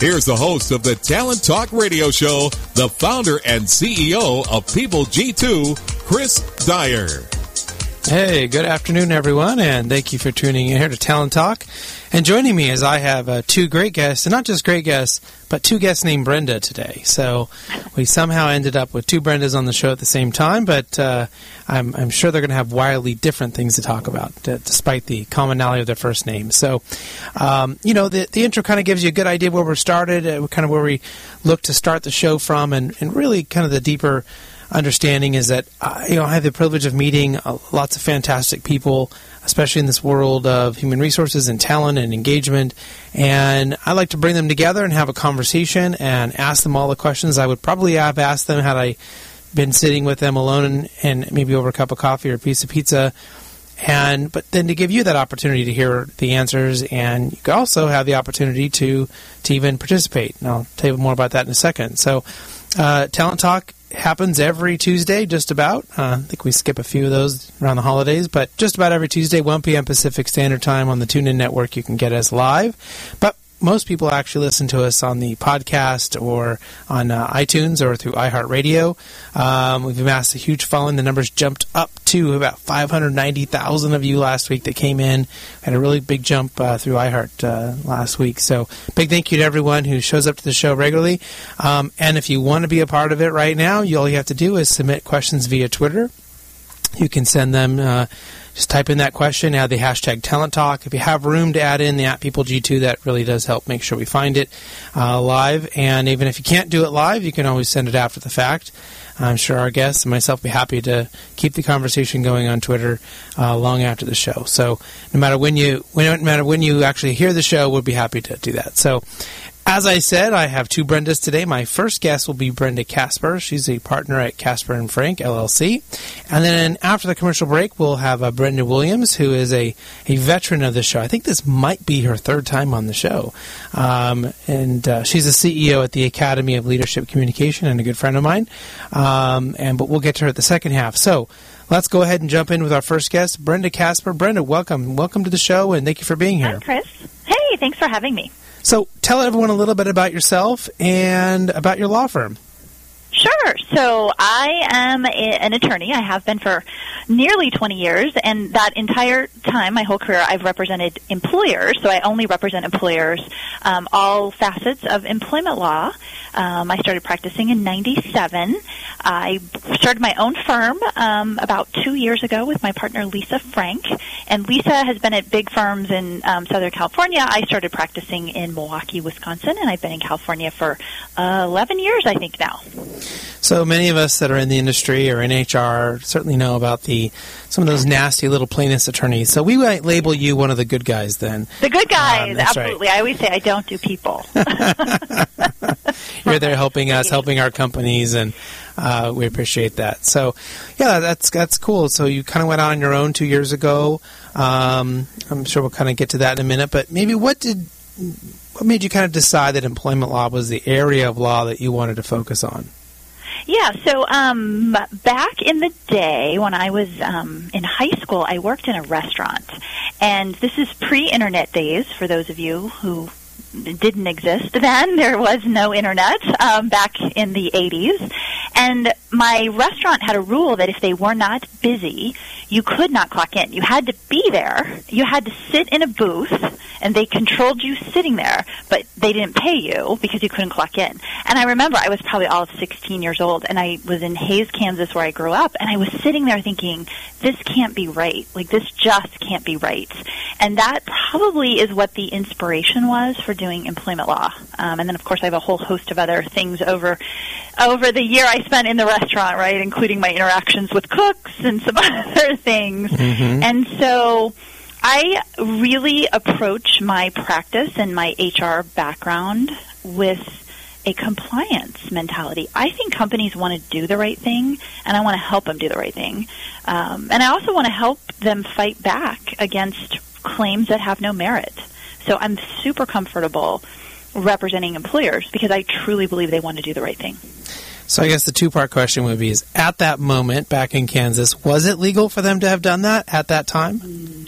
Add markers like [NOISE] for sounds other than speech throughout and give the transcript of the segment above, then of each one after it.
here's the host of the Talent Talk Radio Show, the founder and CEO of People G2, Chris Dyer. Hey, good afternoon, everyone, and thank you for tuning in here to Talent Talk. And joining me is I have uh, two great guests, and not just great guests, but two guests named Brenda today. So we somehow ended up with two Brendas on the show at the same time, but uh, I'm, I'm, sure they're going to have wildly different things to talk about, d- despite the commonality of their first names. So, um, you know, the, the intro kind of gives you a good idea where we're started, uh, kind of where we look to start the show from, and, and really kind of the deeper understanding is that uh, you know I have the privilege of meeting uh, lots of fantastic people, especially in this world of human resources and talent and engagement. And I like to bring them together and have a conversation and ask them all the questions I would probably have asked them had I been sitting with them alone and, and maybe over a cup of coffee or a piece of pizza. And but then to give you that opportunity to hear the answers, and you also have the opportunity to to even participate. And I'll tell you more about that in a second. So, uh, Talent Talk happens every Tuesday, just about. Uh, I think we skip a few of those around the holidays, but just about every Tuesday, 1 p.m. Pacific Standard Time on the TuneIn Network, you can get us live. But most people actually listen to us on the podcast or on uh, iTunes or through iHeartRadio. Um, we've amassed a huge following. The numbers jumped up to about 590,000 of you last week that came in. Had a really big jump uh, through iHeart uh, last week. So big thank you to everyone who shows up to the show regularly. Um, and if you want to be a part of it right now, all you have to do is submit questions via Twitter. You can send them uh, just type in that question, add the hashtag Talent Talk. If you have room to add in the at People G2, that really does help make sure we find it uh, live. And even if you can't do it live, you can always send it after the fact. I'm sure our guests and myself will be happy to keep the conversation going on Twitter uh, long after the show. So no matter when you, when, no matter when you actually hear the show, we'll be happy to do that. So as I said, I have two Brendas today. My first guest will be Brenda Kasper. She's a partner at Kasper and Frank LLC. And then after the commercial break, we'll have uh, Brenda Williams, who is a, a veteran of the show. I think this might be her third time on the show. Um, and uh, she's a CEO at the Academy of Leadership Communication and a good friend of mine. Um, and but we'll get to her at the second half. So let's go ahead and jump in with our first guest, Brenda Kasper. Brenda, welcome, welcome to the show, and thank you for being here. Hi, Chris. Hey, thanks for having me. So tell everyone a little bit about yourself and about your law firm. Sure. So I am a, an attorney. I have been for nearly 20 years, and that entire time, my whole career, I've represented employers. So I only represent employers, um, all facets of employment law. Um, I started practicing in '97. I started my own firm um, about two years ago with my partner Lisa Frank, and Lisa has been at big firms in um, Southern California. I started practicing in Milwaukee, Wisconsin, and I've been in California for uh, 11 years, I think now. So many of us that are in the industry or in HR certainly know about the some of those nasty little plaintiffs attorneys. So we might label you one of the good guys then. The good guys, um, absolutely. Right. I always say I don't do people. [LAUGHS] [LAUGHS] You're there helping us, helping our companies, and uh, we appreciate that. So, yeah, that's that's cool. So you kind of went on your own two years ago. Um, I'm sure we'll kind of get to that in a minute. But maybe what did what made you kind of decide that employment law was the area of law that you wanted to focus on? Yeah, so um, back in the day when I was um, in high school, I worked in a restaurant. And this is pre internet days for those of you who didn't exist then. [LAUGHS] There was no internet um, back in the 80s. And my restaurant had a rule that if they were not busy, you could not clock in. You had to be there. You had to sit in a booth, and they controlled you sitting there, but they didn't pay you because you couldn't clock in. And I remember I was probably all of 16 years old, and I was in Hays, Kansas, where I grew up, and I was sitting there thinking, this can't be right. Like, this just can't be right. And that probably is what the inspiration was for doing employment law. Um, and then, of course, I have a whole host of other things over over the year I spent in the restaurant, right, including my interactions with cooks and some [LAUGHS] other things. Mm-hmm. And so I really approach my practice and my HR background with a compliance mentality. I think companies want to do the right thing, and I want to help them do the right thing. Um, and I also want to help them fight back against claims that have no merit. So I'm super comfortable representing employers because I truly believe they want to do the right thing. So I guess the two part question would be: Is at that moment back in Kansas, was it legal for them to have done that at that time?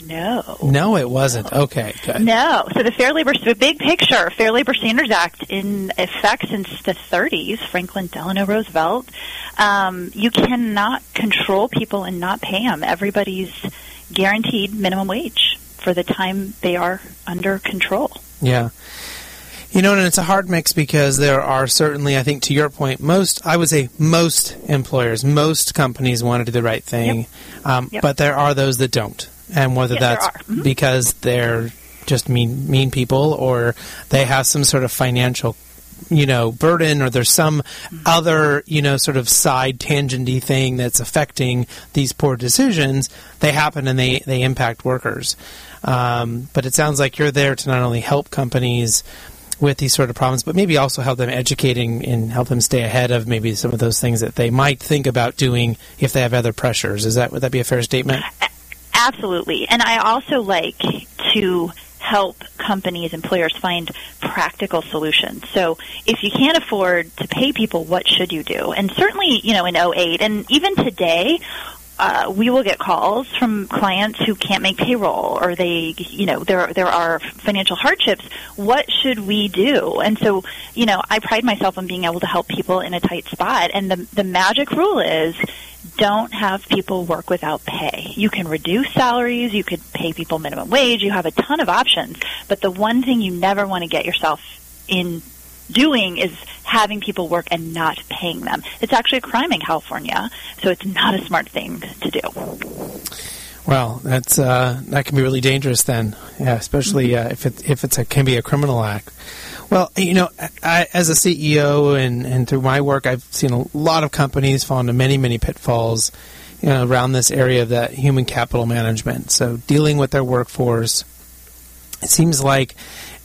No. No, it wasn't. Okay, good. No. So the Fair Labor, the big picture, Fair Labor Standards Act in effect since the 30s, Franklin Delano Roosevelt. Um, you cannot control people and not pay them. Everybody's guaranteed minimum wage for the time they are under control. Yeah. You know, and it's a hard mix because there are certainly, I think, to your point, most, I would say most employers, most companies want to do the right thing, Yep. um, Yep. but there are those that don't. And whether Yes, that's. Mhm. because they're just mean, mean people or they have some sort of financial, you know, burden or there's some Mm-hmm. other, you know, sort of side tangenty thing that's affecting these poor decisions, they happen and they, they impact workers. Um, but it sounds like you're there to not only help companies with these sort of problems, but maybe also help them educating and help them stay ahead of maybe some of those things that they might think about doing if they have other pressures. Is that would that be a fair statement? Absolutely. And I also like to help companies, employers find practical solutions. So if you can't afford to pay people, what should you do? And certainly, you know, in 08 and even today, uh, we will get calls from clients who can't make payroll or they, you know, there, there are financial hardships. What should we do? And so, you know, I pride myself on being able to help people in a tight spot. And the, the magic rule is don't have people work without pay. You can reduce salaries, you could pay people minimum wage, you have a ton of options, but the one thing you never want to get yourself in doing is having people work and not paying them. It's actually a crime in California, so it's not a smart thing to do. Well, that's uh, that can be really dangerous then, yeah, especially uh, if it if it's a can be a criminal act. Well, you know, I, as a CEO and, and through my work, I've seen a lot of companies fall into many many pitfalls, you know, around this area of that human capital management. So dealing with their workforce, it seems like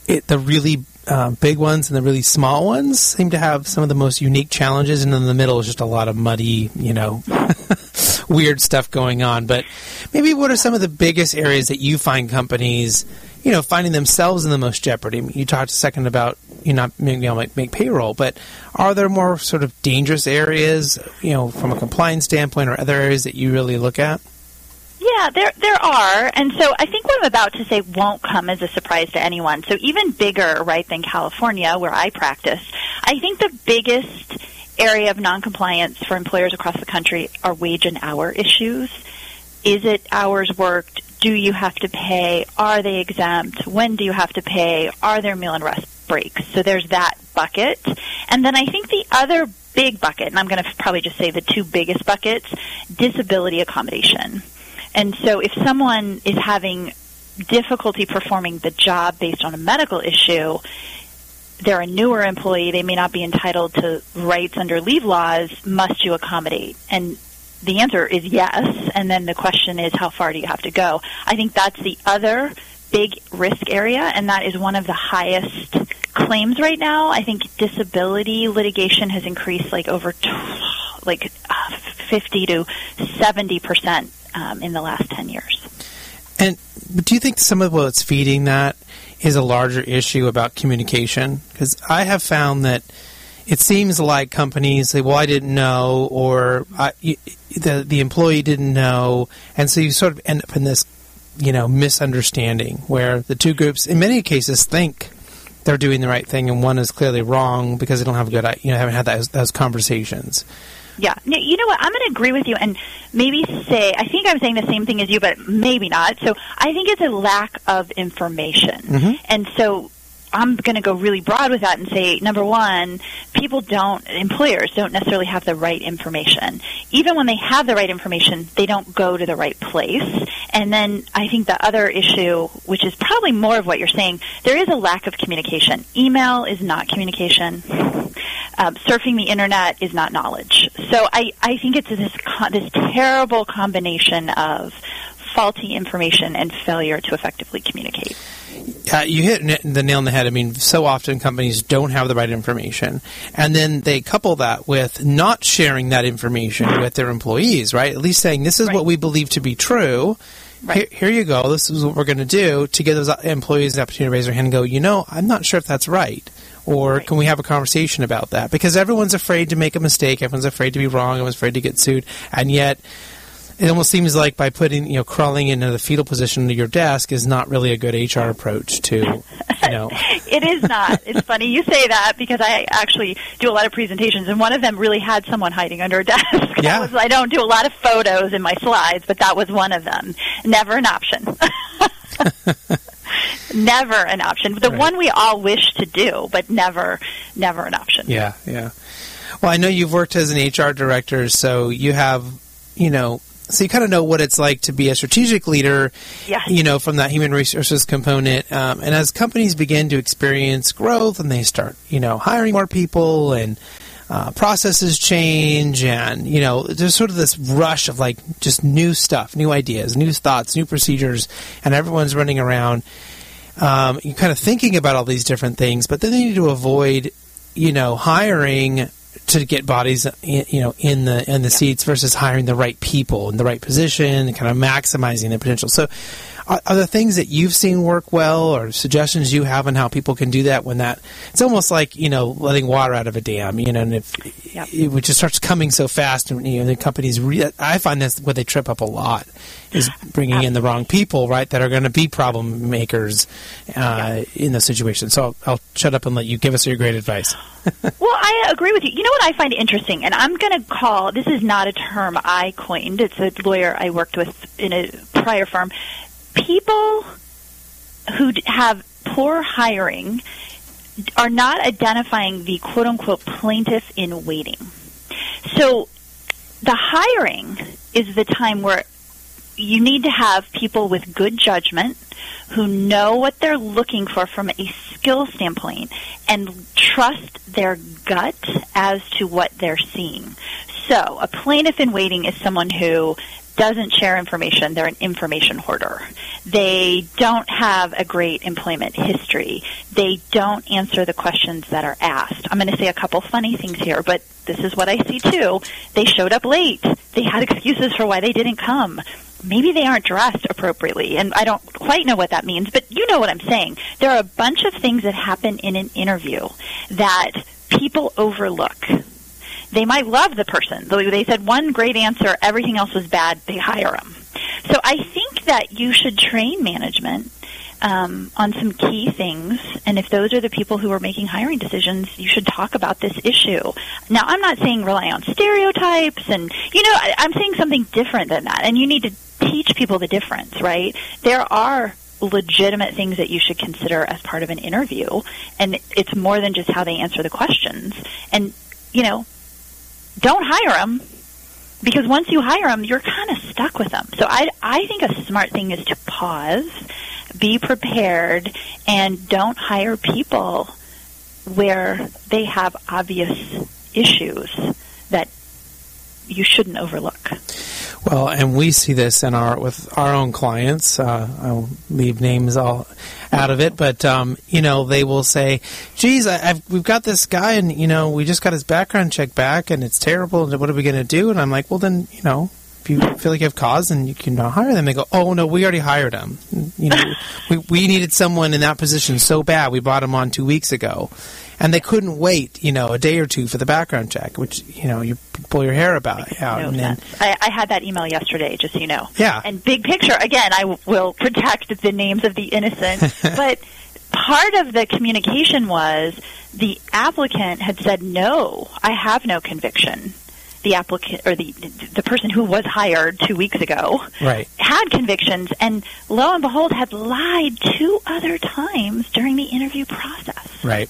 it the really uh, big ones and the really small ones seem to have some of the most unique challenges, and in the middle is just a lot of muddy, you know, [LAUGHS] weird stuff going on. But maybe what are some of the biggest areas that you find companies, you know, finding themselves in the most jeopardy? You talked a second about you not able to make, make payroll, but are there more sort of dangerous areas, you know, from a compliance standpoint, or other areas that you really look at? Yeah, there there are, and so I think what I'm about to say won't come as a surprise to anyone. So even bigger, right, than California, where I practice, I think the biggest area of noncompliance for employers across the country are wage and hour issues. Is it hours worked? Do you have to pay? Are they exempt? When do you have to pay? Are there meal and rest breaks? So there's that bucket. And then I think the other big bucket, and I'm going to probably just say the two biggest buckets, disability accommodation. And so if someone is having difficulty performing the job based on a medical issue, they're a newer employee, they may not be entitled to rights under leave laws, must you accommodate? And the answer is yes, and then the question is how far do you have to go? I think that's the other big risk area, and that is one of the highest claims right now. I think disability litigation has increased like over t- like uh, 50 to 70 percent um, in the last 10 years. And do you think some of what's feeding that is a larger issue about communication? Because I have found that it seems like companies say, "Well, I didn't know," or the the employee didn't know, and so you sort of end up in this, you know, misunderstanding where the two groups, in many cases, think they're doing the right thing and one is clearly wrong because they don't have a good, you know, haven't had those conversations. Yeah. You know what? I'm going to agree with you and maybe say, I think I'm saying the same thing as you, but maybe not. So I think it's a lack of information. Mm-hmm. And so I'm going to go really broad with that and say, number one, people don't, employers don't necessarily have the right information. Even when they have the right information, they don't go to the right place. And then I think the other issue, which is probably more of what you're saying, there is a lack of communication. Email is not communication. Um, surfing the internet is not knowledge. So I, I think it's this, this terrible combination of faulty information and failure to effectively communicate. Uh, you hit the nail on the head. I mean, so often companies don't have the right information, and then they couple that with not sharing that information with their employees, right? At least saying this is Right. what we believe to be true. Right. Here, here you go. This is what we're going to do to give those employees the opportunity to raise their hand and go. You know, I'm not sure if that's right. Or Right. can we have a conversation about that? Because everyone's afraid to make a mistake. Everyone's afraid to be wrong. Everyone's afraid to get sued. And yet, it almost seems like by putting you know crawling into the fetal position to your desk is not really a good HR approach to you know [LAUGHS] It is not. It's funny you say that because I actually do a lot of presentations, and one of them really had someone hiding under a desk. [LAUGHS] Yeah. That was, I don't do a lot of photos in my slides, but that was one of them. Never an option. [LAUGHS] never an option. The Right. one we all wish to do, but never, never an option. yeah yeah well I know you've worked as an HR director so you have you know so you kind of know what it's like to be a strategic leader Yeah. you know from that human resources component um, and as companies begin to experience growth and they start you know hiring more people and uh, processes change and you know there's sort of this rush of like just new stuff new ideas new thoughts new procedures and everyone's running around um, you're kind of thinking about all these different things but then you need to avoid you know hiring to get bodies in, you know in the in the seats versus hiring the right people in the right position and kind of maximizing their potential. So are, are there things that you've seen work well or suggestions you have on how people can do that when that it's almost like you know letting water out of a dam you know and if Yep. it just starts coming so fast and you know the companies re- i find that's where they trip up a lot is bringing in the wrong people right that are going to be problem makers uh, in those situations so I'll, I'll shut up and let you give us your great advice [LAUGHS] Well, I agree with you. You know what I find interesting, and I'm going to call this is not a term I coined. It's a lawyer I worked with in a prior firm. People who have poor hiring are not identifying the quote unquote plaintiff in waiting. So the hiring is the time where you need to have people with good judgment who know what they're looking for from a skill standpoint and trust their gut as to what they're seeing. So, a plaintiff in waiting is someone who doesn't share information. They're an information hoarder. They don't have a great employment history. They don't answer the questions that are asked. I'm going to say a couple funny things here, but this is what I see too. They showed up late. They had excuses for why they didn't come. Maybe they aren't dressed appropriately, and I don't quite know what that means, but you know what I'm saying. There are a bunch of things that happen in an interview that people overlook they might love the person. They said one great answer, everything else was bad. They hire them. So I think that you should train management um, on some key things, and if those are the people who are making hiring decisions, you should talk about this issue. Now, I'm not saying rely on stereotypes, and you know, I, I'm saying something different than that. And you need to teach people the difference, right? There are legitimate things that you should consider as part of an interview, and it's more than just how they answer the questions. And you know, don't hire them because once you hire them, you're kind of stuck with them. So I, I think a smart thing is to pause, be prepared, and don't hire people where they have obvious issues that you shouldn't overlook. Well, and we see this in our with our own clients. Uh, I'll leave names all out of it, but um, you know they will say, "Geez, I, I've, we've got this guy, and you know we just got his background check back, and it's terrible. And what are we going to do?" And I'm like, "Well, then you know." If you feel like you have cause and you can hire them, they go, "Oh no, we already hired him. You know, we, we needed someone in that position so bad. We brought him on two weeks ago, and they couldn't wait, you know, a day or two for the background check, which you know you pull your hair about out, and then. I, I had that email yesterday, just so you know. Yeah. And big picture, again, I w- will protect the names of the innocent, [LAUGHS] but part of the communication was the applicant had said, "No, I have no conviction." The applicant or the the person who was hired two weeks ago Right. had convictions, and lo and behold, had lied two other times during the interview process. Right.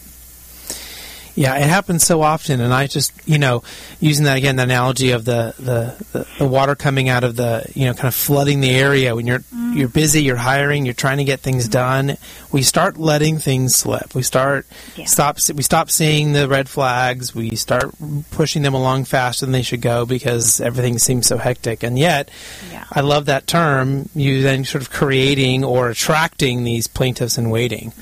Yeah, it happens so often, and I just, you know, using that again, the analogy of the, the, the, the water coming out of the, you know, kind of flooding the area when you're you're busy, you're hiring, you're trying to get things done. We start letting things slip. We start Yeah. stop we stop seeing the red flags. We start pushing them along faster than they should go because everything seems so hectic. And yet, Yeah. I love that term. You then sort of creating or attracting these plaintiffs in waiting.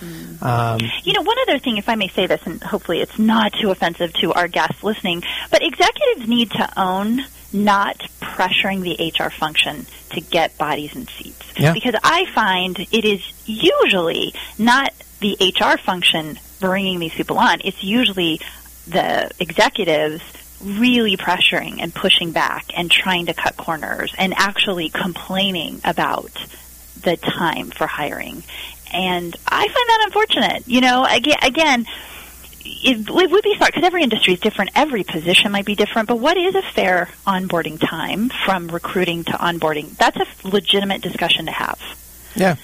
Um, You know, one other thing, if I may say this, and hopefully it's not too offensive to our guests listening, but executives need to own not pressuring the HR function to get bodies in seats. Yeah. Because I find it is usually not the HR function bringing these people on, it's usually the executives really pressuring and pushing back and trying to cut corners and actually complaining about the time for hiring. And I find that unfortunate. You know, again, again it, it would be smart because every industry is different. Every position might be different. But what is a fair onboarding time from recruiting to onboarding? That's a legitimate discussion to have. Yeah.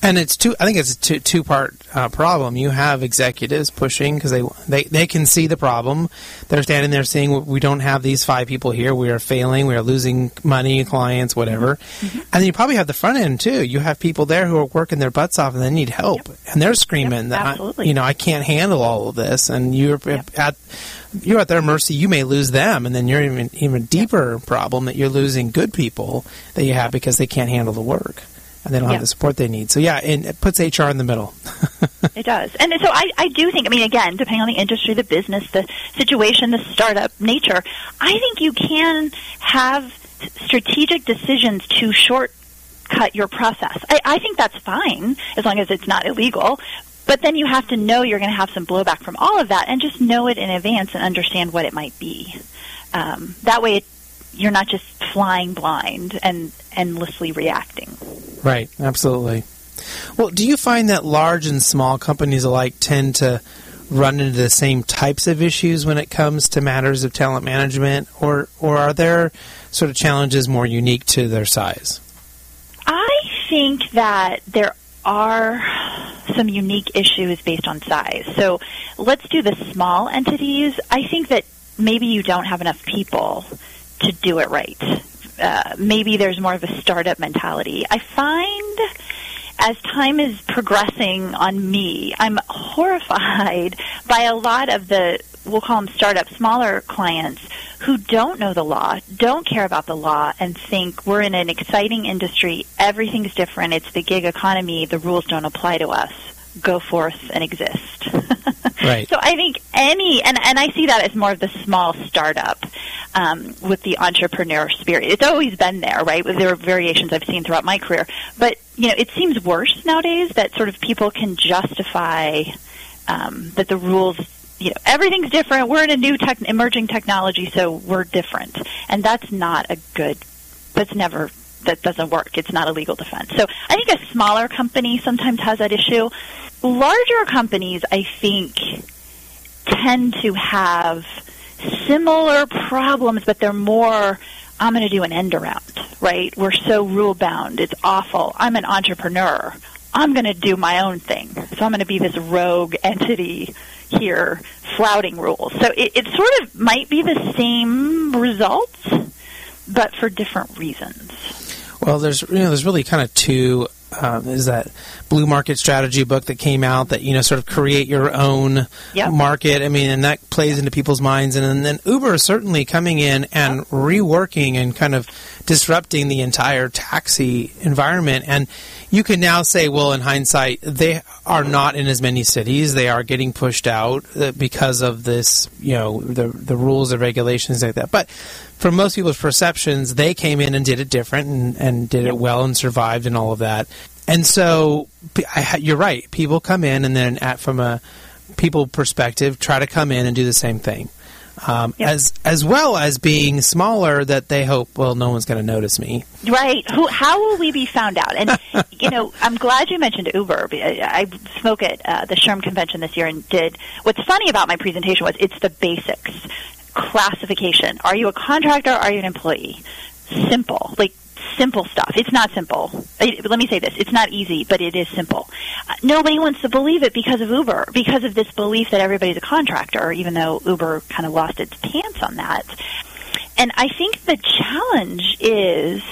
And it's two. I think it's a two, two part uh, problem. You have executives pushing because they, they they can see the problem. They're standing there saying, "We don't have these five people here. We are failing. We are losing money, clients, whatever." And then you probably have the front end too. You have people there who are working their butts off and they need help, and they're screaming that I, you know I can't handle all of this, and you're Yep. at you're at their mercy. You may lose them, and then you're even even deeper problem that you're losing good people that you have because they can't handle the work and they don't Yeah. have the support they need. So yeah, and it puts HR in the middle. [LAUGHS] It does. And so I, I do think, I mean, again, depending on the industry, the business, the situation, the startup nature, I think you can have strategic decisions to shortcut your process. I, I think that's fine as long as it's not illegal. But then you have to know you're going to have some blowback from all of that and just know it in advance and understand what it might be. Um, that way, it, you're not just flying blind and endlessly reacting. Right, absolutely. Well, do you find that large and small companies alike tend to run into the same types of issues when it comes to matters of talent management, or or are there sort of challenges more unique to their size? I think that there are some unique issues based on size. So let's do the small entities. I think that maybe you don't have enough people to do it right. Uh, maybe there's more of a startup mentality. I find as time is progressing on me, I'm horrified [LAUGHS] by a lot of the, we'll call them startup, smaller clients who don't know the law, don't care about the law, and think we're in an exciting industry, everything's different, it's the gig economy, the rules don't apply to us. Go forth and exist. [LAUGHS] Right. So I think any, and, and I see that as more of the small startup um, with the entrepreneur spirit. It's always been there, right? There are variations I've seen throughout my career. But, you know, it seems worse nowadays that sort of people can justify um, that the rules, you know, everything's different. We're in a new tech, emerging technology, so we're different. And that's not a good, that's never, that doesn't work. It's not a legal defense. So I think a smaller company sometimes has that issue. Larger companies, I think, tend to have similar problems, but they're more, I'm going to do an end around, right? We're so rule bound. It's awful. I'm an entrepreneur. I'm going to do my own thing. So I'm going to be this rogue entity here flouting rules. So it, it sort of might be the same results, but for different reasons. Well, there's you know there's really kind of two. Um, is that blue market strategy book that came out that you know sort of create your own Yep. market? I mean, and that plays into people's minds, and, then Uber is certainly coming in and reworking and kind of disrupting the entire taxi environment. And you can now say, well, in hindsight, they are not in as many cities. They are getting pushed out uh, because of this, you know, the the rules and regulations like that. But from most people's perceptions, they came in and did it different and, and did it well and survived and all of that. And so I, you're right. People come in and then at from a people perspective try to come in and do the same thing. um, yep. as as well as being smaller that they hope well no one's going to notice me. Right? Who? How will we be found out? And [LAUGHS] you know, I'm glad you mentioned Uber. I, I spoke at uh, the SHRM convention this year and did. What's funny about my presentation was it's the basics classification. Are you a contractor? Or are you an employee? Simple. Like simple stuff. It's not simple. Let me say this. It's not easy, but it is simple. Uh, nobody wants to believe it because of Uber, because of this belief that everybody's a contractor, even though Uber kind of lost its pants on that. And I think the challenge is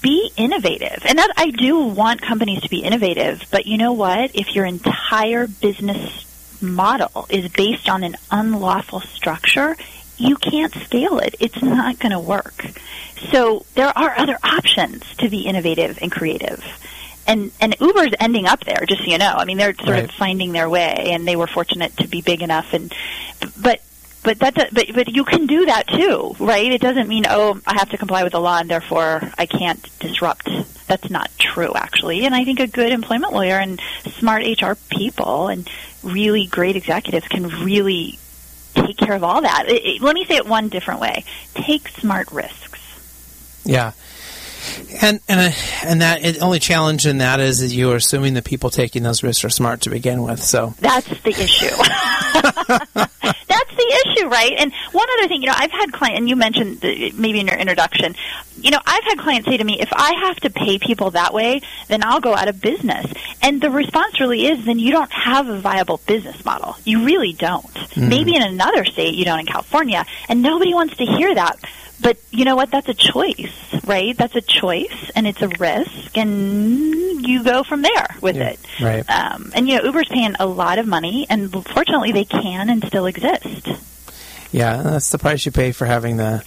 be innovative. And that I do want companies to be innovative, but you know what? If your entire business model is based on an unlawful structure, you can't scale it. It's not going to work. So there are other options to be innovative and creative. And and Uber's ending up there, just so you know. I mean, they're sort right. of finding their way, and they were fortunate to be big enough. And but but that but but you can do that too, right? It doesn't mean oh I have to comply with the law and therefore I can't disrupt. That's not true, actually. And I think a good employment lawyer and smart HR people and really great executives can really take care of all that. It, it, let me say it one different way: take smart risks. Yeah. And and and that the only challenge in that is that you are assuming the people taking those risks are smart to begin with. So that's the issue. [LAUGHS] that's the issue, right? And one other thing, you know, I've had clients, and you mentioned the, maybe in your introduction, you know, I've had clients say to me, if I have to pay people that way, then I'll go out of business. And the response really is, then you don't have a viable business model. You really don't. Mm. Maybe in another state, you don't in California, and nobody wants to hear that but you know what? That's a choice, right? That's a choice, and it's a risk, and you go from there with yeah, it. Right. Um, and you know, Uber's paying a lot of money, and fortunately, they can and still exist. Yeah, that's the price you pay for having the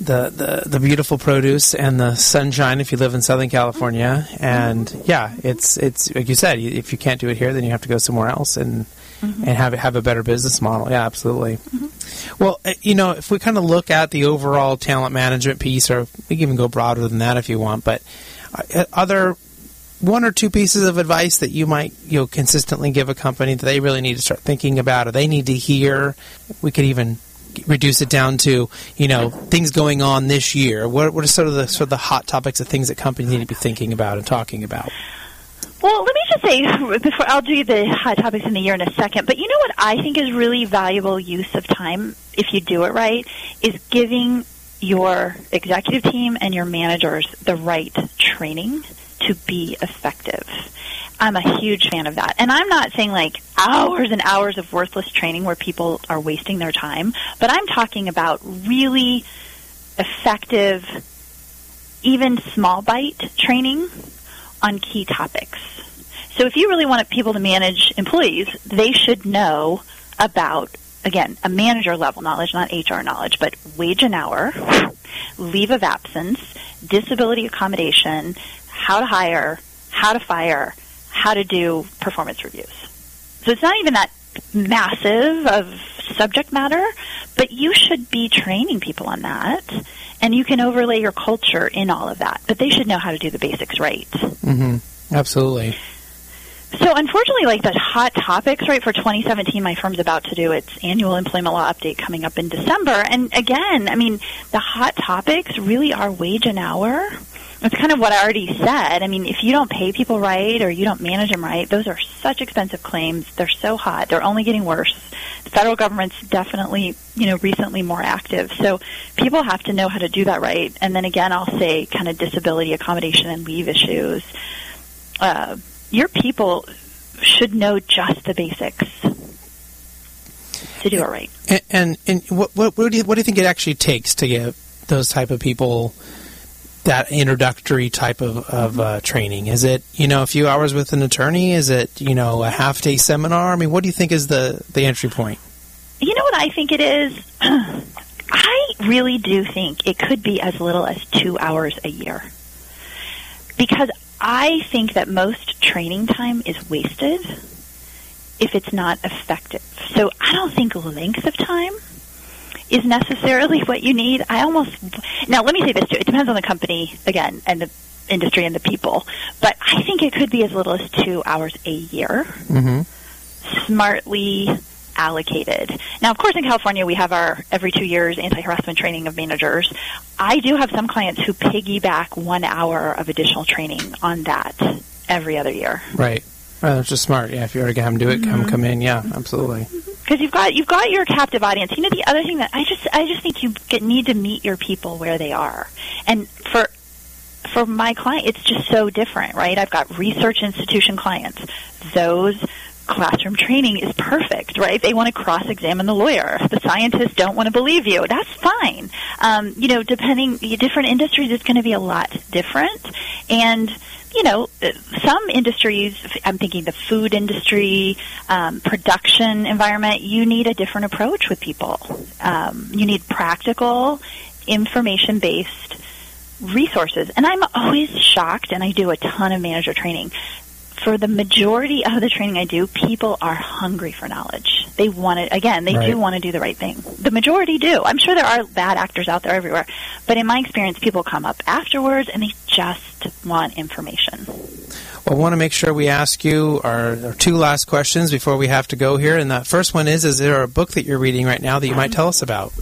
the, the, the beautiful produce and the sunshine if you live in Southern California. And yeah, it's it's like you said, if you can't do it here, then you have to go somewhere else and mm-hmm. and have have a better business model. Yeah, absolutely. Mm-hmm. Well, uh, you know, if we kind of look at the overall talent management piece, or we can even go broader than that if you want, but uh, other one or two pieces of advice that you might you know consistently give a company that they really need to start thinking about or they need to hear we could even reduce it down to you know things going on this year. What, what are sort of the sort of the hot topics of things that companies need to be thinking about and talking about well, let me just say [LAUGHS] before I'll do the hot topics in the year in a second. But you know what I think is really valuable use of time if you do it right is giving your executive team and your managers the right training to be effective. I'm a huge fan of that. And I'm not saying like hours and hours of worthless training where people are wasting their time, but I'm talking about really effective, even small bite training on key topics. So if you really want people to manage employees, they should know about, again, a manager level knowledge, not HR knowledge, but wage and hour, leave of absence, disability accommodation, how to hire, how to fire, how to do performance reviews. So it's not even that massive of subject matter, but you should be training people on that. And you can overlay your culture in all of that. But they should know how to do the basics right. Mm-hmm. Absolutely. So unfortunately, like the hot topics, right, for 2017, my firm's about to do its annual employment law update coming up in December. And again, I mean, the hot topics really are wage and hour. It's kind of what I already said. I mean, if you don't pay people right or you don't manage them right, those are such expensive claims. They're so hot. They're only getting worse. The federal government's definitely, you know, recently more active. So people have to know how to do that right. And then again, I'll say kind of disability accommodation and leave issues. Uh, your people should know just the basics to do it right. And, and, and what, what, what, do you, what do you think it actually takes to get those type of people that introductory type of, of uh, training? Is it you know a few hours with an attorney? Is it you know a half day seminar? I mean, what do you think is the the entry point? You know what I think it is. [CLEARS THROAT] I really do think it could be as little as two hours a year because I think that most training time is wasted if it's not effective. So I don't think length of time is necessarily what you need. I almost now let me say this too. It depends on the company again and the industry and the people, but I think it could be as little as two hours a year. Mm-hmm. Smartly allocated. Now, of course, in California, we have our every two years anti-harassment training of managers. I do have some clients who piggyback one hour of additional training on that every other year. Right. Well, that's just smart. Yeah, if you already have them do it, come Mm-hmm. come in. Yeah, absolutely. Because you've got you've got your captive audience. You know, the other thing that I just I just think you get, need to meet your people where they are, and for for my client, it's just so different, right? I've got research institution clients; those classroom training is perfect, right? They want to cross-examine the lawyer. The scientists don't want to believe you. That's fine. Um, you know, depending different industries, it's going to be a lot different, and you know, some industries, I'm thinking the food industry, um, production environment, you need a different approach with people. Um, you need practical, information based resources. And I'm always shocked, and I do a ton of manager training. For the majority of the training I do, people are hungry for knowledge. They want it, again, they Right. do want to do the right thing. The majority do. I'm sure there are bad actors out there everywhere. But in my experience, people come up afterwards and they just want information. Well, I want to make sure we ask you our, our two last questions before we have to go here. And the first one is: Is there a book that you're reading right now that you might um, tell us about?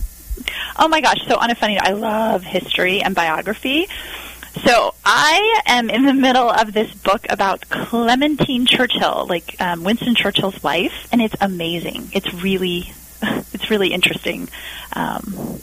Oh my gosh! So on a funny, note, I love history and biography. So I am in the middle of this book about Clementine Churchill, like um, Winston Churchill's wife, and it's amazing. It's really, [LAUGHS] it's really interesting. Um,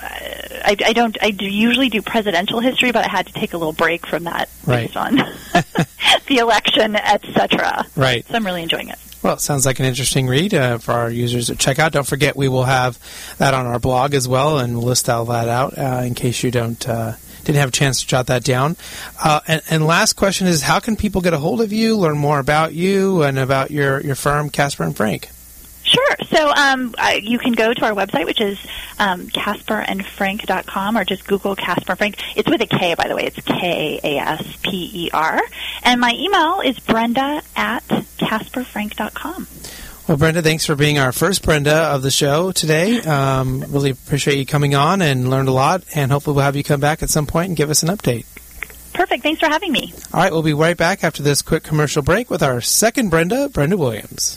I, I don't. I do usually do presidential history, but I had to take a little break from that Right. based on [LAUGHS] the election, etc. Right. So I'm really enjoying it. Well, it sounds like an interesting read uh, for our users to check out. Don't forget, we will have that on our blog as well, and we'll list all that out uh, in case you don't uh, didn't have a chance to jot that down. Uh, and, and last question is: How can people get a hold of you, learn more about you, and about your your firm, Kasper and Frank? Sure. So um, you can go to our website, which is um, KasperandFrank.com, or just Google Kasper Frank. It's with a K, by the way. It's K A S P E R. And my email is Brenda at KasperFrank.com. Well, Brenda, thanks for being our first Brenda of the show today. Um, really appreciate you coming on and learned a lot, and hopefully we'll have you come back at some point and give us an update. Perfect. Thanks for having me. All right, we'll be right back after this quick commercial break with our second Brenda, Brenda Williams.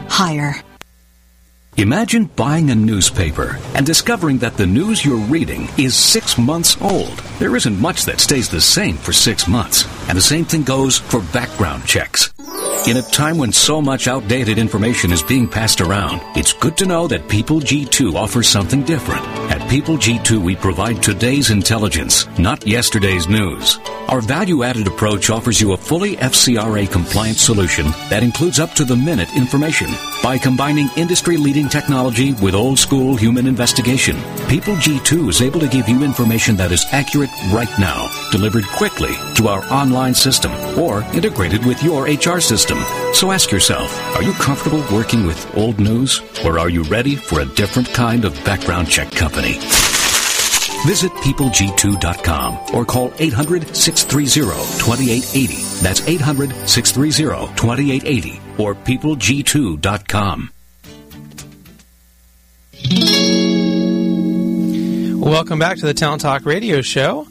hire. Imagine buying a newspaper and discovering that the news you're reading is six months old. There isn't much that stays the same for six months. And the same thing goes for background checks. In a time when so much outdated information is being passed around, it's good to know that People G2 offers something different. At People G2, we provide today's intelligence, not yesterday's news. Our value added approach offers you a fully FCRA compliant solution that includes up to the minute information. By combining industry leading technology with old school human investigation, People G2 is able to give you information that is accurate right now, delivered quickly to our online system, or integrated with your HR system. So ask yourself, are you comfortable working with old news, or are you ready for a different kind of background check company? Visit peopleg2.com or call 800 630 2880. That's 800 630 2880 or peopleg2.com. Welcome back to the Talent Talk Radio Show.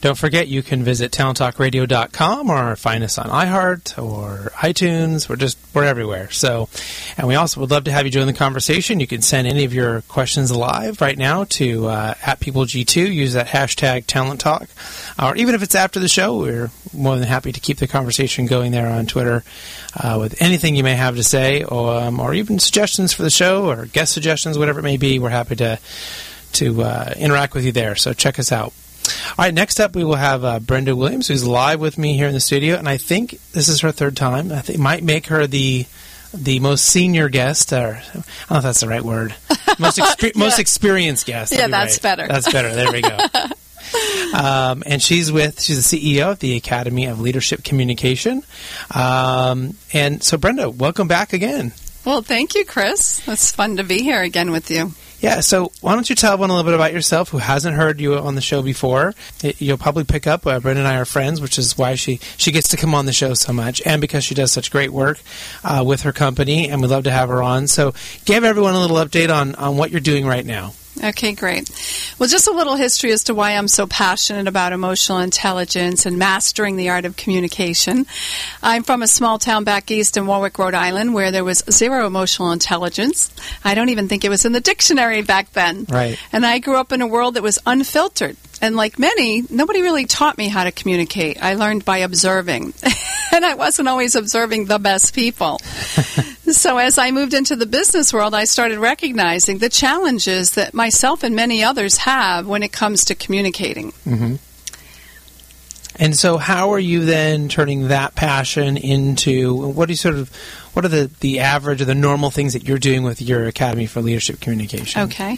Don't forget you can visit talenttalkradio.com or find us on iHeart or iTunes. We're just we're everywhere. So, and we also would love to have you join the conversation. You can send any of your questions live right now to uh, at peopleg2. Use that hashtag Talent Talk, or even if it's after the show, we're more than happy to keep the conversation going there on Twitter uh, with anything you may have to say, or, um, or even suggestions for the show or guest suggestions, whatever it may be. We're happy to to uh, interact with you there. So check us out. All right, next up we will have uh, Brenda Williams, who's live with me here in the studio, and I think this is her third time. I think it might make her the the most senior guest, or I don't know if that's the right word, [LAUGHS] most exper- most experienced guest. Yeah, that's right. better. That's better. There we go. [LAUGHS] Um, and she's with she's the CEO of the Academy of Leadership Communication. Um, and so, Brenda, welcome back again. Well, thank you, Chris. It's fun to be here again with you. Yeah, so why don't you tell everyone a little bit about yourself who hasn't heard you on the show before? It, you'll probably pick up. Uh, Brenda and I are friends, which is why she, she gets to come on the show so much, and because she does such great work uh, with her company, and we'd love to have her on. So give everyone a little update on, on what you're doing right now. Okay, great. Well, just a little history as to why I'm so passionate about emotional intelligence and mastering the art of communication. I'm from a small town back east in Warwick, Rhode Island, where there was zero emotional intelligence. I don't even think it was in the dictionary back then. Right. And I grew up in a world that was unfiltered. And like many, nobody really taught me how to communicate. I learned by observing. [LAUGHS] and I wasn't always observing the best people. [LAUGHS] [LAUGHS] so as I moved into the business world, I started recognizing the challenges that myself and many others have when it comes to communicating. Mm-hmm. And so, how are you then turning that passion into what do you sort of what are the, the average or the normal things that you're doing with your Academy for Leadership Communication? Okay.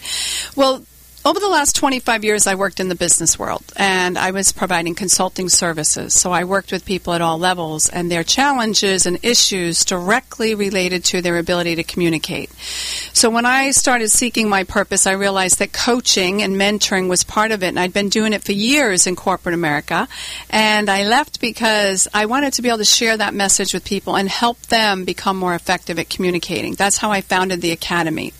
Well, over the last 25 years, I worked in the business world and I was providing consulting services. So I worked with people at all levels and their challenges and issues directly related to their ability to communicate. So when I started seeking my purpose, I realized that coaching and mentoring was part of it. And I'd been doing it for years in corporate America. And I left because I wanted to be able to share that message with people and help them become more effective at communicating. That's how I founded the Academy.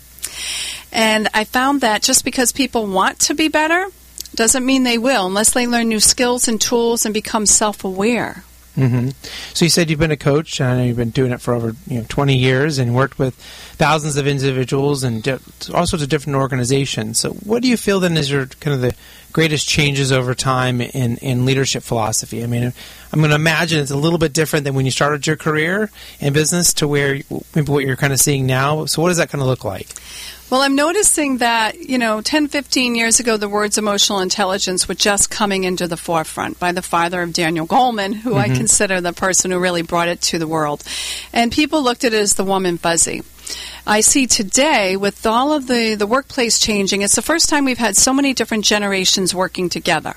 And I found that just because people want to be better doesn't mean they will unless they learn new skills and tools and become self aware. Mm-hmm. So you said you've been a coach. And I know you've been doing it for over you know 20 years and worked with thousands of individuals and di- all sorts of different organizations. So what do you feel then is your kind of the greatest changes over time in, in leadership philosophy? I mean, I'm going to imagine it's a little bit different than when you started your career in business to where maybe what you're kind of seeing now. So what does that kind of look like? Well, I'm noticing that, you know, 10, 15 years ago, the words emotional intelligence were just coming into the forefront by the father of Daniel Goleman, who mm-hmm. I consider the person who really brought it to the world. And people looked at it as the woman fuzzy. I see today, with all of the, the workplace changing, it's the first time we've had so many different generations working together.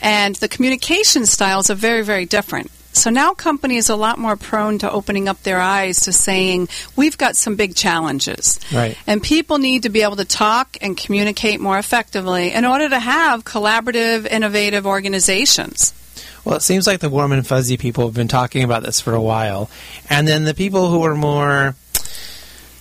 And the communication styles are very, very different. So now companies are a lot more prone to opening up their eyes to saying, we've got some big challenges. Right. And people need to be able to talk and communicate more effectively in order to have collaborative, innovative organizations. Well, it seems like the warm and fuzzy people have been talking about this for a while. And then the people who are more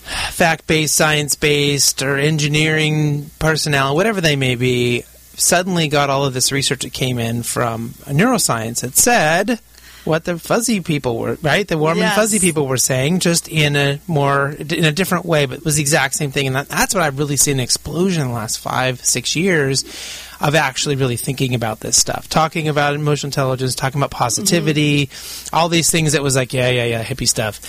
fact based, science based, or engineering personnel, whatever they may be, suddenly got all of this research that came in from neuroscience that said what the fuzzy people were, right? The warm yes. and fuzzy people were saying, just in a more in a different way, but it was the exact same thing. And that, that's what I've really seen an explosion in the last five, six years of actually really thinking about this stuff, talking about emotional intelligence, talking about positivity, mm-hmm. all these things that was like, yeah, yeah, yeah, hippie stuff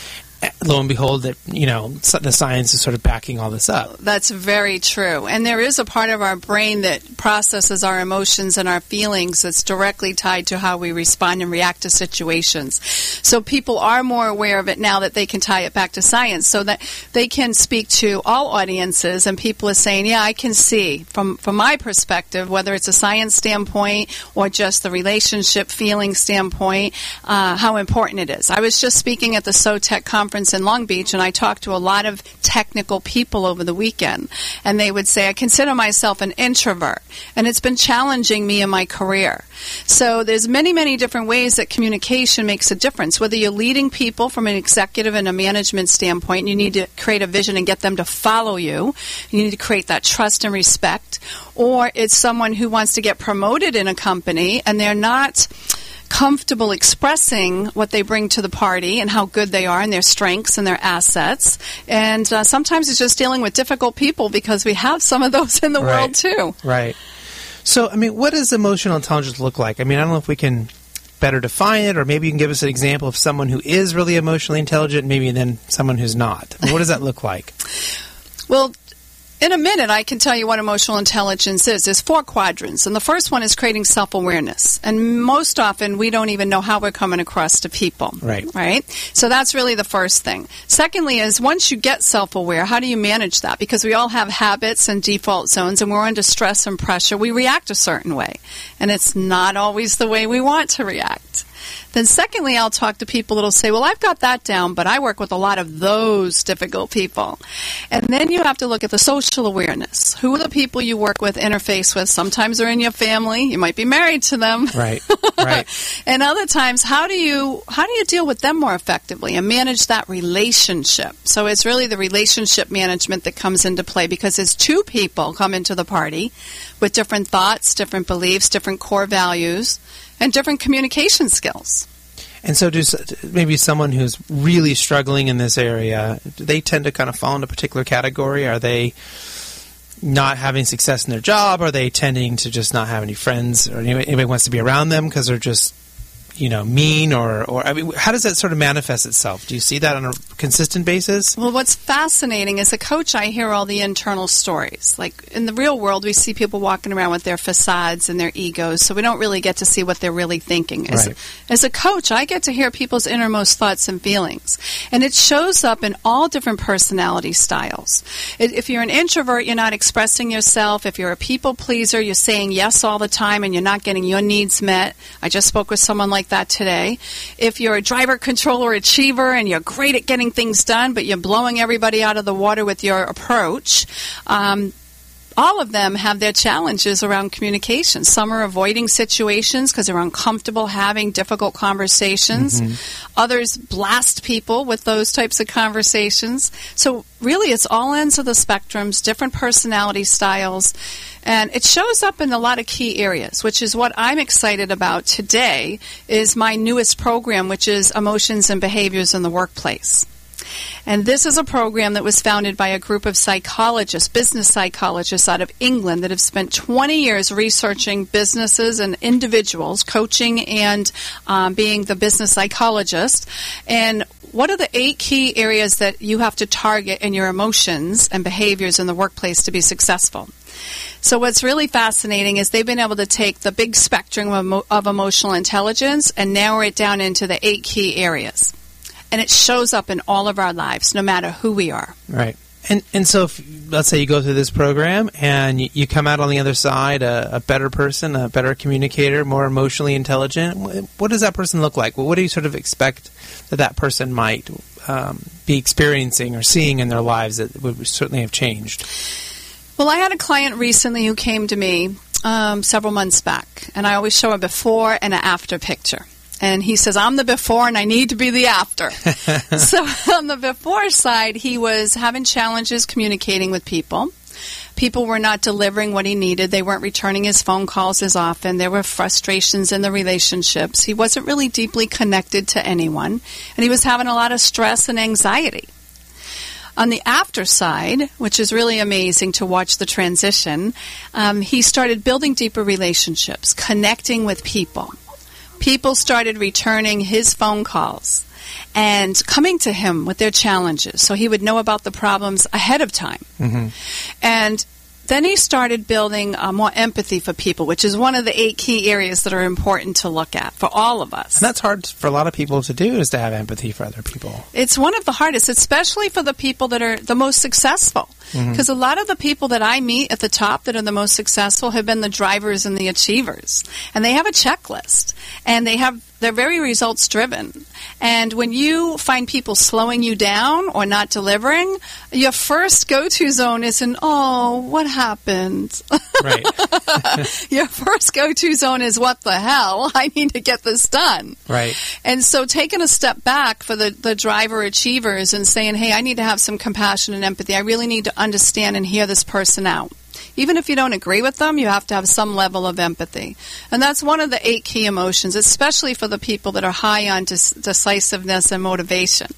lo and behold, that you know the science is sort of backing all this up. That's very true, and there is a part of our brain that processes our emotions and our feelings that's directly tied to how we respond and react to situations. So people are more aware of it now that they can tie it back to science, so that they can speak to all audiences, and people are saying, "Yeah, I can see from from my perspective, whether it's a science standpoint or just the relationship feeling standpoint, uh, how important it is." I was just speaking at the SOTEC conference conference in Long Beach, and I talked to a lot of technical people over the weekend, and they would say, I consider myself an introvert, and it's been challenging me in my career. So there's many, many different ways that communication makes a difference. Whether you're leading people from an executive and a management standpoint, you need to create a vision and get them to follow you. You need to create that trust and respect. Or it's someone who wants to get promoted in a company and they're not comfortable expressing what they bring to the party and how good they are and their strengths and their assets. And uh, sometimes it's just dealing with difficult people because we have some of those in the right. world too. Right. So, I mean, what does emotional intelligence look like? I mean, I don't know if we can better define it, or maybe you can give us an example of someone who is really emotionally intelligent, maybe then someone who's not. I mean, what does that look like? Well, in a minute, I can tell you what emotional intelligence is. There's four quadrants, and the first one is creating self awareness. And most often, we don't even know how we're coming across to people. Right. Right? So that's really the first thing. Secondly, is once you get self aware, how do you manage that? Because we all have habits and default zones, and we're under stress and pressure. We react a certain way, and it's not always the way we want to react. Then, secondly, I'll talk to people that'll say, Well, I've got that down, but I work with a lot of those difficult people. And then you have to look at the social awareness. Who are the people you work with, interface with? Sometimes they're in your family, you might be married to them. Right, [LAUGHS] right. and other times, how do you how do you deal with them more effectively and manage that relationship? So it's really the relationship management that comes into play because as two people come into the party with different thoughts, different beliefs, different core values, and different communication skills. And so, do maybe someone who's really struggling in this area, do they tend to kind of fall into a particular category? Are they not having success in their job? Are they tending to just not have any friends or anybody, anybody wants to be around them because they're just you know mean or or I mean how does that sort of manifest itself? Do you see that on a consistent basis? Well, what's fascinating as a coach, I hear all the internal stories. Like in the real world, we see people walking around with their facades and their egos, so we don't really get to see what they're really thinking. As, Right. as a coach, I get to hear people's innermost thoughts and feelings, and it shows up in all different personality styles. If you're an introvert, you're not expressing yourself. If you're a people pleaser, you're saying yes all the time and you're not getting your needs met. I just spoke with someone like that today. If you're a driver, controller, achiever, and you're great at getting things done, but you're blowing everybody out of the water with your approach, um, all of them have their challenges around communication. Some are avoiding situations because they're uncomfortable having difficult conversations. Mm-hmm. Others blast people with those types of conversations. So really, it's all ends of the spectrums, different personality styles, and it shows up in a lot of key areas, which is what I'm excited about today. Is my newest program, which is emotions and behaviors in the workplace. And this is a program that was founded by a group of psychologists, business psychologists out of England that have spent 20 years researching businesses and individuals, coaching and um, being the business psychologist. And what are the eight key areas that you have to target in your emotions and behaviors in the workplace to be successful? So what's really fascinating is they've been able to take the big spectrum of, of emotional intelligence and narrow it down into the eight key areas. And it shows up in all of our lives, no matter who we are. Right. And and so, if, let's say you go through this program and you, you come out on the other side a, a better person, a better communicator, more emotionally intelligent. What does that person look like? What do you sort of expect that that person might um, be experiencing or seeing in their lives that would certainly have changed? Well, I had a client recently who came to me um, several months back, and I always show a before and an after picture. And he says, I'm the before and I need to be the after. [LAUGHS] so on the before side, he was having challenges communicating with people. People were not delivering what he needed. They weren't returning his phone calls as often. There were frustrations in the relationships. He wasn't really deeply connected to anyone. And he was having a lot of stress and anxiety. On the after side, which is really amazing to watch the transition, um, he started building deeper relationships, connecting with people. People started returning his phone calls and coming to him with their challenges so he would know about the problems ahead of time. Mm-hmm. And then he started building uh, more empathy for people, which is one of the eight key areas that are important to look at for all of us. And that's hard for a lot of people to do is to have empathy for other people. It's one of the hardest, especially for the people that are the most successful. Because a lot of the people that I meet at the top that are the most successful have been the drivers and the achievers. And they have a checklist. And they have they're very results driven. And when you find people slowing you down or not delivering, your first go to zone isn't, oh, what happened? Right. [LAUGHS] your first go to zone is, what the hell? I need to get this done. right. And so taking a step back for the, the driver achievers and saying, hey, I need to have some compassion and empathy. I really need to understand and hear this person out. Even if you don't agree with them, you have to have some level of empathy. And that's one of the eight key emotions, especially for the people that are high on dis- decisiveness and motivation.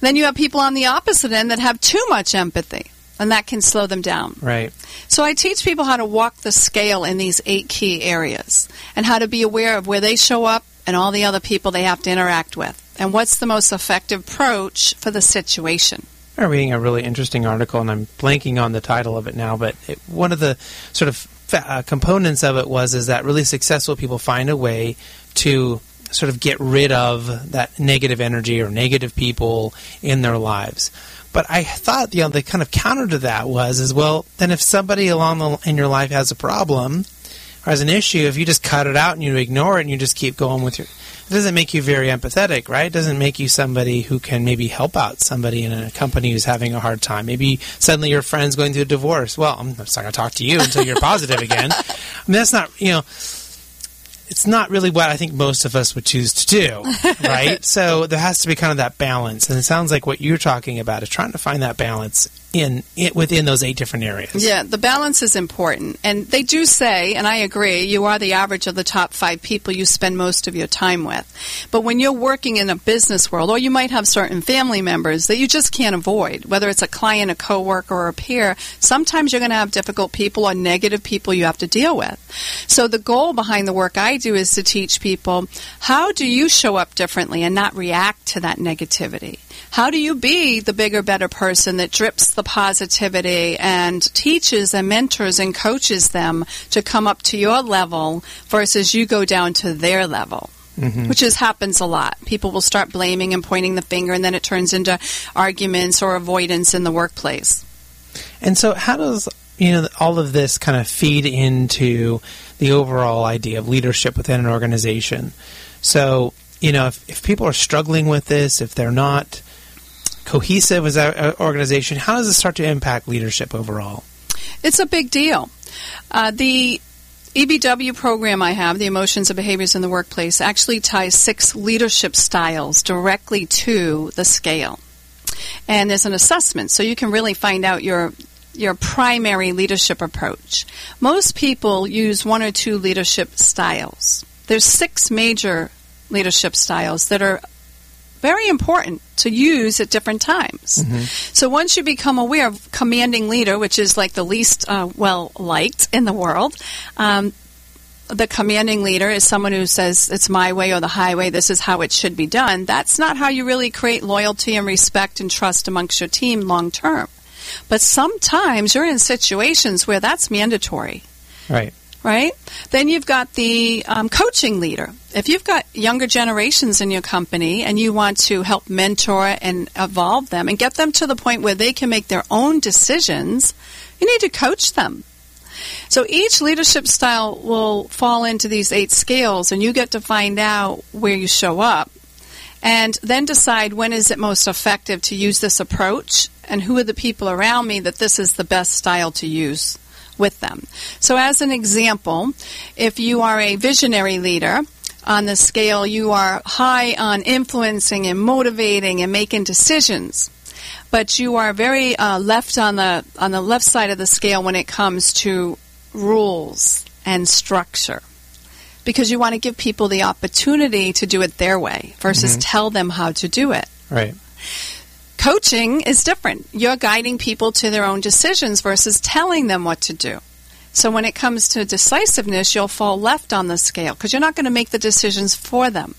Then you have people on the opposite end that have too much empathy, and that can slow them down. Right. So I teach people how to walk the scale in these eight key areas and how to be aware of where they show up and all the other people they have to interact with and what's the most effective approach for the situation. I'm reading a really interesting article, and I'm blanking on the title of it now. But it, one of the sort of fa- uh, components of it was is that really successful people find a way to sort of get rid of that negative energy or negative people in their lives. But I thought you know the kind of counter to that was as well. Then if somebody along the, in your life has a problem or has an issue, if you just cut it out and you ignore it and you just keep going with your doesn't make you very empathetic, right? It doesn't make you somebody who can maybe help out somebody in a company who's having a hard time. Maybe suddenly your friend's going through a divorce. Well, I'm not going to talk to you until you're positive again. [LAUGHS] I mean, that's not, you know, it's not really what I think most of us would choose to do, [LAUGHS] right? so there has to be kind of that balance. And it sounds like what you're talking about is trying to find that balance in it within those eight different areas. Yeah, the balance is important. And they do say, and I agree, you are the average of the top five people you spend most of your time with. But when you're working in a business world, or you might have certain family members that you just can't avoid, whether it's a client, a coworker, or a peer, sometimes you're going to have difficult people or negative people you have to deal with. So the goal behind the work I do is to teach people how do you show up differently and not react to that negativity? How do you be the bigger, better person that drips the positivity and teaches and mentors and coaches them to come up to your level versus you go down to their level? Mm-hmm. Which is happens a lot. People will start blaming and pointing the finger, and then it turns into arguments or avoidance in the workplace. And so, how does you know all of this kind of feed into the overall idea of leadership within an organization? So, you know, if, if people are struggling with this, if they're not cohesive as an organization? How does it start to impact leadership overall? It's a big deal. Uh, the EBW program I have, the Emotions and Behaviors in the Workplace, actually ties six leadership styles directly to the scale. And there's an assessment, so you can really find out your your primary leadership approach. Most people use one or two leadership styles. There's six major leadership styles that are very important to use at different times. Mm-hmm. So once you become aware of commanding leader, which is like the least uh, well liked in the world, um, the commanding leader is someone who says it's my way or the highway, this is how it should be done. That's not how you really create loyalty and respect and trust amongst your team long term. But sometimes you're in situations where that's mandatory. Right right? Then you've got the um, coaching leader. If you've got younger generations in your company and you want to help mentor and evolve them and get them to the point where they can make their own decisions, you need to coach them. So each leadership style will fall into these eight scales, and you get to find out where you show up and then decide when is it most effective to use this approach and who are the people around me that this is the best style to use with them. So, as an example, if you are a visionary leader, on the scale, you are high on influencing and motivating and making decisions, but you are very uh, left on the on the left side of the scale when it comes to rules and structure, because you want to give people the opportunity to do it their way versus mm-hmm. tell them how to do it. Right. Coaching is different. You're guiding people to their own decisions versus telling them what to do. So when it comes to decisiveness, you'll fall left on the scale because you're not going to make the decisions for them.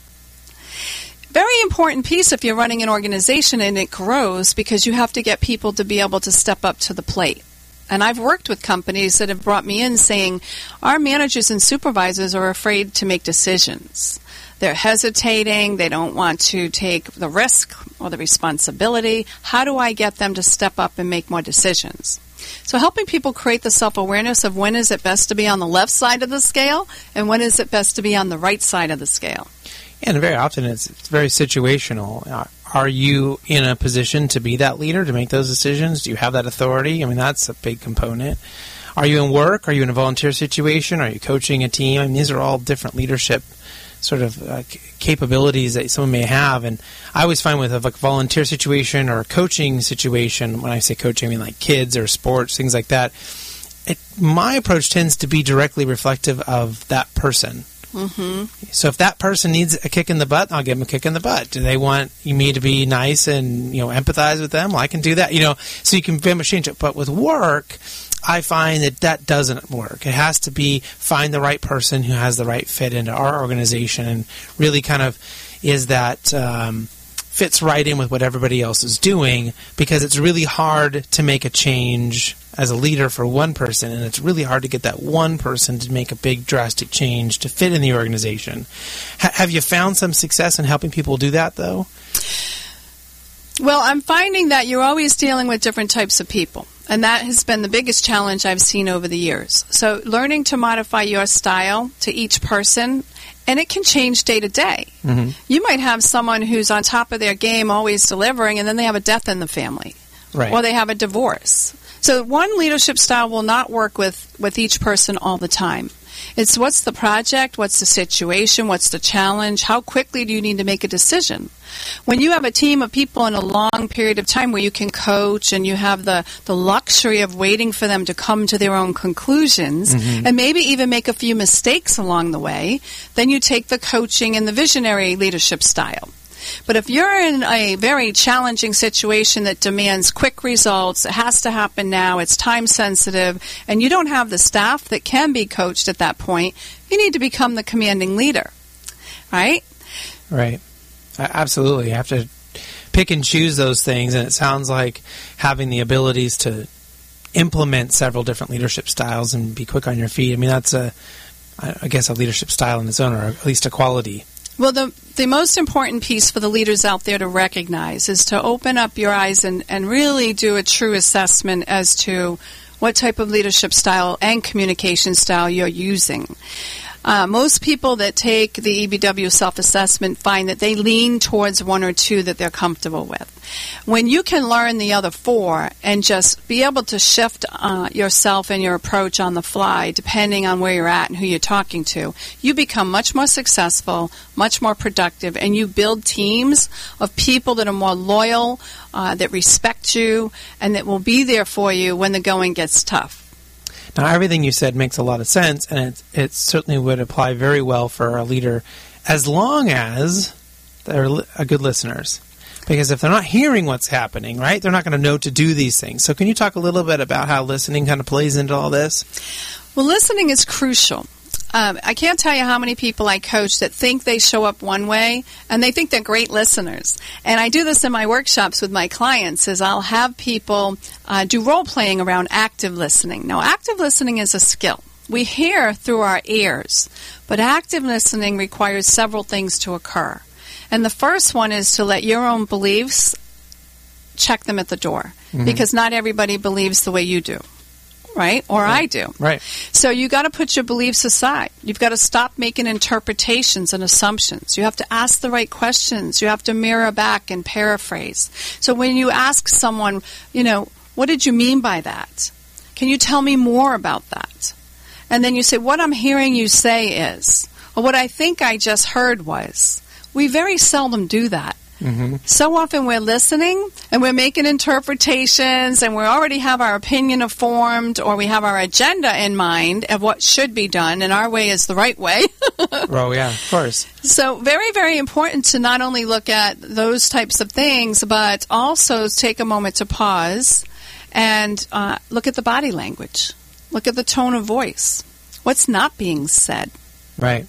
Very important piece if you're running an organization and it grows because you have to get people to be able to step up to the plate. And I've worked with companies that have brought me in saying, our managers and supervisors are afraid to make decisions. They're hesitating. They don't want to take the risk or the responsibility. How do I get them to step up and make more decisions? So helping people create the self-awareness of when is it best to be on the left side of the scale and when is it best to be on the right side of the scale. And very often it's, it's very situational. Are you in a position to be that leader to make those decisions? Do you have that authority? I mean, that's a big component. Are you in work? Are you in a volunteer situation? Are you coaching a team? I mean, these are all different leadership sort of uh, capabilities that someone may have. And I always find with a like, volunteer situation or a coaching situation, when I say coaching, I mean like kids or sports, things like that. It, my approach tends to be directly reflective of that person. Mm-hmm. So if that person needs a kick in the butt, I'll give them a kick in the butt. Do they want me to be nice and you know empathize with them? Well, I can do that. You know, so you can very much change it. But with work, I find that that doesn't work. It has to be find the right person who has the right fit into our organization and really kind of is that um, fits right in with what everybody else is doing because it's really hard to make a change as a leader for one person and it's really hard to get that one person to make a big drastic change to fit in the organization. H- have you found some success in helping people do that though? Well, I'm finding that you're always dealing with different types of people. And that has been the biggest challenge I've seen over the years. So, learning to modify your style to each person and it can change day to day. Mm-hmm. You might have someone who's on top of their game, always delivering, and then they have a death in the family, Right. or they have a divorce. So one leadership style will not work with, with each person all the time. It's what's the project, what's the situation, what's the challenge, how quickly do you need to make a decision? When you have a team of people in a long period of time where you can coach and you have the, the luxury of waiting for them to come to their own conclusions mm-hmm. and maybe even make a few mistakes along the way, then you take the coaching and the visionary leadership style. But if you're in a very challenging situation that demands quick results, it has to happen now, it's time sensitive, and you don't have the staff that can be coached at that point, you need to become the commanding leader. Right? Right. Absolutely. You have to pick and choose those things, and it sounds like having the abilities to implement several different leadership styles and be quick on your feet. I mean, that's a, I guess, a leadership style in its own, or at least a quality. Well, the, the most important piece for the leaders out there to recognize is to open up your eyes and, and really do a true assessment as to what type of leadership style and communication style you're using. Uh, most people that take the EBW self assessment find that they lean towards one or two that they're comfortable with. When you can learn the other four and just be able to shift uh, yourself and your approach on the fly, depending on where you're at and who you're talking to, you become much more successful, much more productive, and you build teams of people that are more loyal, uh, that respect you, and that will be there for you when the going gets tough. Now, everything you said makes a lot of sense, and it, it certainly would apply very well for a leader as long as they're li- uh, good listeners. Because if they're not hearing what's happening, right, they're not going to know to do these things. So, can you talk a little bit about how listening kind of plays into all this? Well, listening is crucial. Um, I can't tell you how many people I coach that think they show up one way and they think they're great listeners. And I do this in my workshops with my clients is I'll have people uh, do role playing around active listening. Now, active listening is a skill. We hear through our ears, but active listening requires several things to occur. And the first one is to let your own beliefs check them at the door because not everybody believes the way you do. Right? Or I do. Right. So you got to put your beliefs aside. You've got to stop making interpretations and assumptions. You have to ask the right questions. You have to mirror back and paraphrase. So when you ask someone, you know, what did you mean by that? Can you tell me more about that? And then you say, what I'm hearing you say is, or what I think I just heard was. We very seldom do that. So often we're listening and we're making interpretations and we already have our opinion formed or we have our agenda in mind of what should be done and our way is the right way. [LAUGHS] Oh, yeah, of course. so very, very important to not only look at those types of things, but also take a moment to pause and uh, look at the body language. Look at the tone of voice. What's not being said? Right.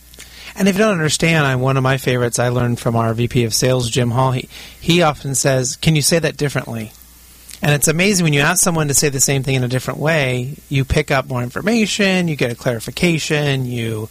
And if you don't understand, I'm one of my favorites I learned from our VP of Sales, Jim Hall. He, he often says, Can you say that differently? And it's amazing when you ask someone to say the same thing in a different way, you pick up more information, you get a clarification, you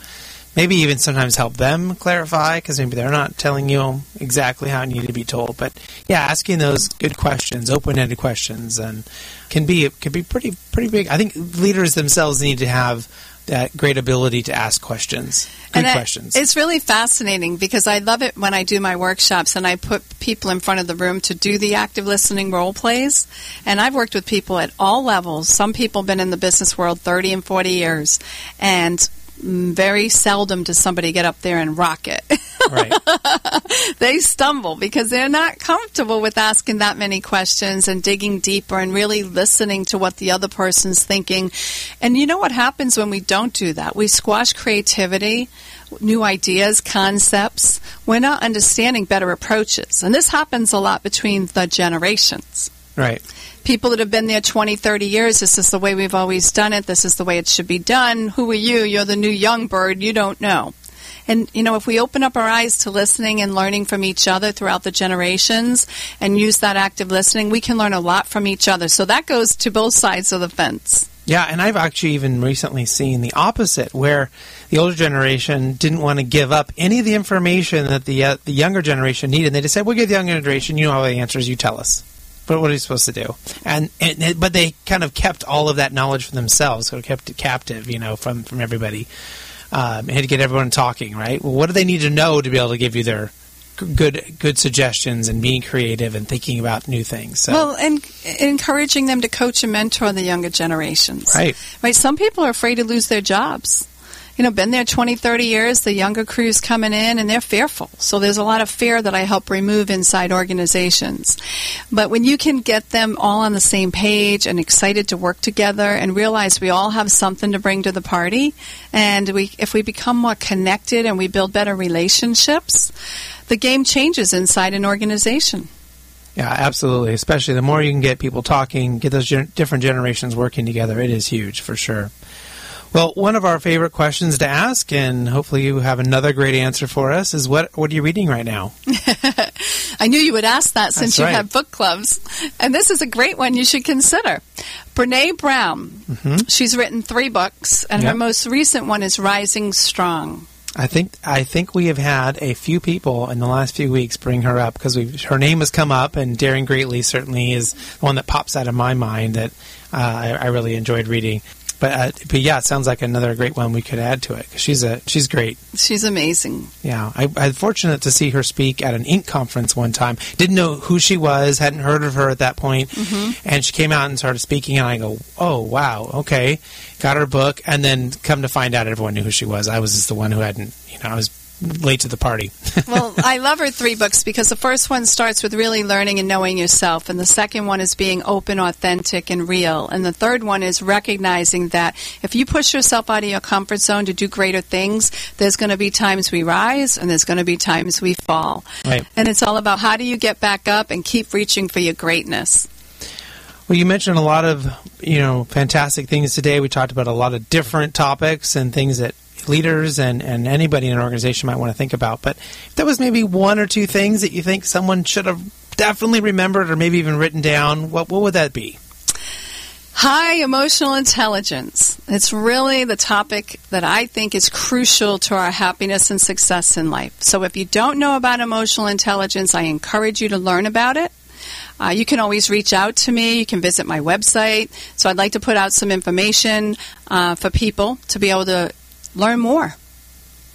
maybe even sometimes help them clarify because maybe they're not telling you exactly how it needed to be told. But yeah, asking those good questions, open-ended questions, and can be can be pretty pretty big. I think leaders themselves need to have that great ability to ask questions, good I- questions. It's really fascinating because I love it when I do my workshops and I put people in front of the room to do the active listening role plays. And I've worked with people at all levels. Some people have been in the business world 30 and 40 years. And Mm, very seldom does somebody get up there and rock it. right. [LAUGHS] they stumble because they're not comfortable with asking that many questions and digging deeper and really listening to what the other person's thinking. And you know what happens when we don't do that? We squash creativity, new ideas, concepts. We're not understanding better approaches. And this happens a lot between the generations Right. People that have been there 20, 30 years, this is the way we've always done it. This is the way it should be done. Who are you? You're the new young bird. You don't know. And, you know, if we open up our eyes to listening and learning from each other throughout the generations and use that active listening, we can learn a lot from each other. So that goes to both sides of the fence. Yeah, and I've actually even recently seen the opposite, where the older generation didn't want to give up any of the information that the uh, the younger generation needed. They just said, "We'll give the younger generation. You know all the answers. You tell us." But what are you supposed to do? And, and but they kind of kept all of that knowledge for themselves, so kept it captive, you know, from from everybody. um, and to get everyone talking, right? Well, what do they need to know to be able to give you their good good suggestions and being creative and thinking about new things. So. Well, and encouraging them to coach and mentor the younger generations. Right. Right. Some people are afraid to lose their jobs you know, been there 20, 30 years, the younger crew's coming in and they're fearful. So there's a lot of fear that I help remove inside organizations. But when you can get them all on the same page and excited to work together and realize we all have something to bring to the party, and we, if we become more connected and we build better relationships, the game changes inside an organization. Yeah, absolutely. Especially the more you can get people talking, get those gen- different generations working together, it is huge for sure. Well, one of our favorite questions to ask, and hopefully you have another great answer for us, is what what are you reading right now? [LAUGHS] I knew you would ask that since That's you right. have book clubs, and this is a great one you should consider. Brene Brown. Mm-hmm. She's written three books, and Yep. her most recent one is Rising Strong. I think I think we have had a few people in the last few weeks bring her up because her name has come up, and Daring Greatly certainly is the one that pops out of my mind that uh, I, I really enjoyed reading. But uh, but yeah, it sounds like another great one we could add to it. 'cause she's a she's great. She's amazing. Yeah, I, I was fortunate to see her speak at an Ink conference one time. Didn't know who she was, hadn't heard of her at that point, and she came out and started speaking. And I go, "Oh wow, okay." Got her book, and then come to find out, everyone knew who she was. I was just the one who hadn't, you know, I was late to the party. [LAUGHS] well, I love her three books because the first one starts with really learning and knowing yourself, and the second one is being open, authentic, and real, and the third one is recognizing that if you push yourself out of your comfort zone to do greater things, there's going to be times we rise and there's going to be times we fall. Right. And it's all about how do you get back up and keep reaching for your greatness. Well, you mentioned a lot of you know fantastic things today. We talked about a lot of different topics and things that leaders and, and anybody in an organization might want to think about. But if there was maybe one or two things that you think someone should have definitely remembered or maybe even written down, what what would that be? High emotional intelligence. It's really the topic that I think is crucial to our happiness and success in life. So if you don't know about emotional intelligence, I encourage you to learn about it. Uh, you can always reach out to me. You can visit my website. So I'd like to put out some information uh, for people to be able to learn more.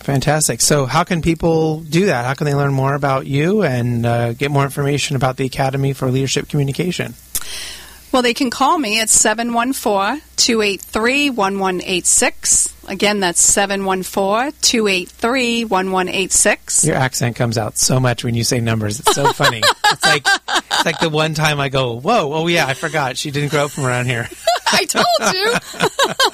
Fantastic. So, how can people do that? How can they learn more about you and uh, get more information about the Academy for Leadership Communication? Well, they can call me at 714 283 1186. Again, that's 714 283 1186. Your accent comes out so much when you say numbers. It's so funny. [LAUGHS] it's like it's like the one time I go, "Whoa, oh yeah, I forgot she didn't grow up from around here." [LAUGHS] I told you.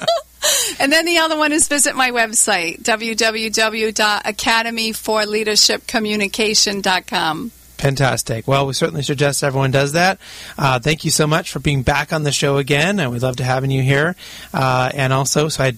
[LAUGHS] [LAUGHS] and then the other one is visit my website, www.academyforleadershipcommunication.com. Fantastic. Well, we certainly suggest everyone does that. Uh, thank you so much for being back on the show again, and we'd love to having you here. Uh, and also, so I,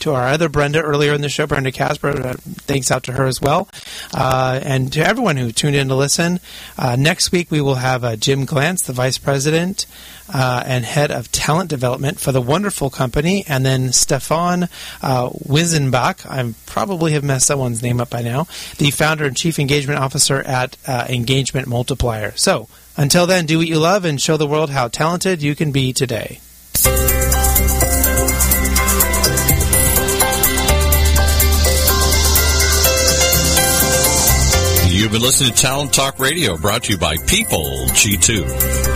to our other Brenda earlier in the show, Brenda Kasper, uh, thanks out to her as well, uh, and to everyone who tuned in to listen. Uh, next week we will have uh, Jim Glantz, the Vice President and Head of Talent Development for the wonderful company, and then Stefan uh, Wissenbach. I probably have messed someone's name up by now. The Founder and Chief Engagement Officer at uh, Engagement Multiplier. So until then, do what you love and show the world how talented you can be today. You've been listening to Talent Talk Radio, brought to you by PeopleG2.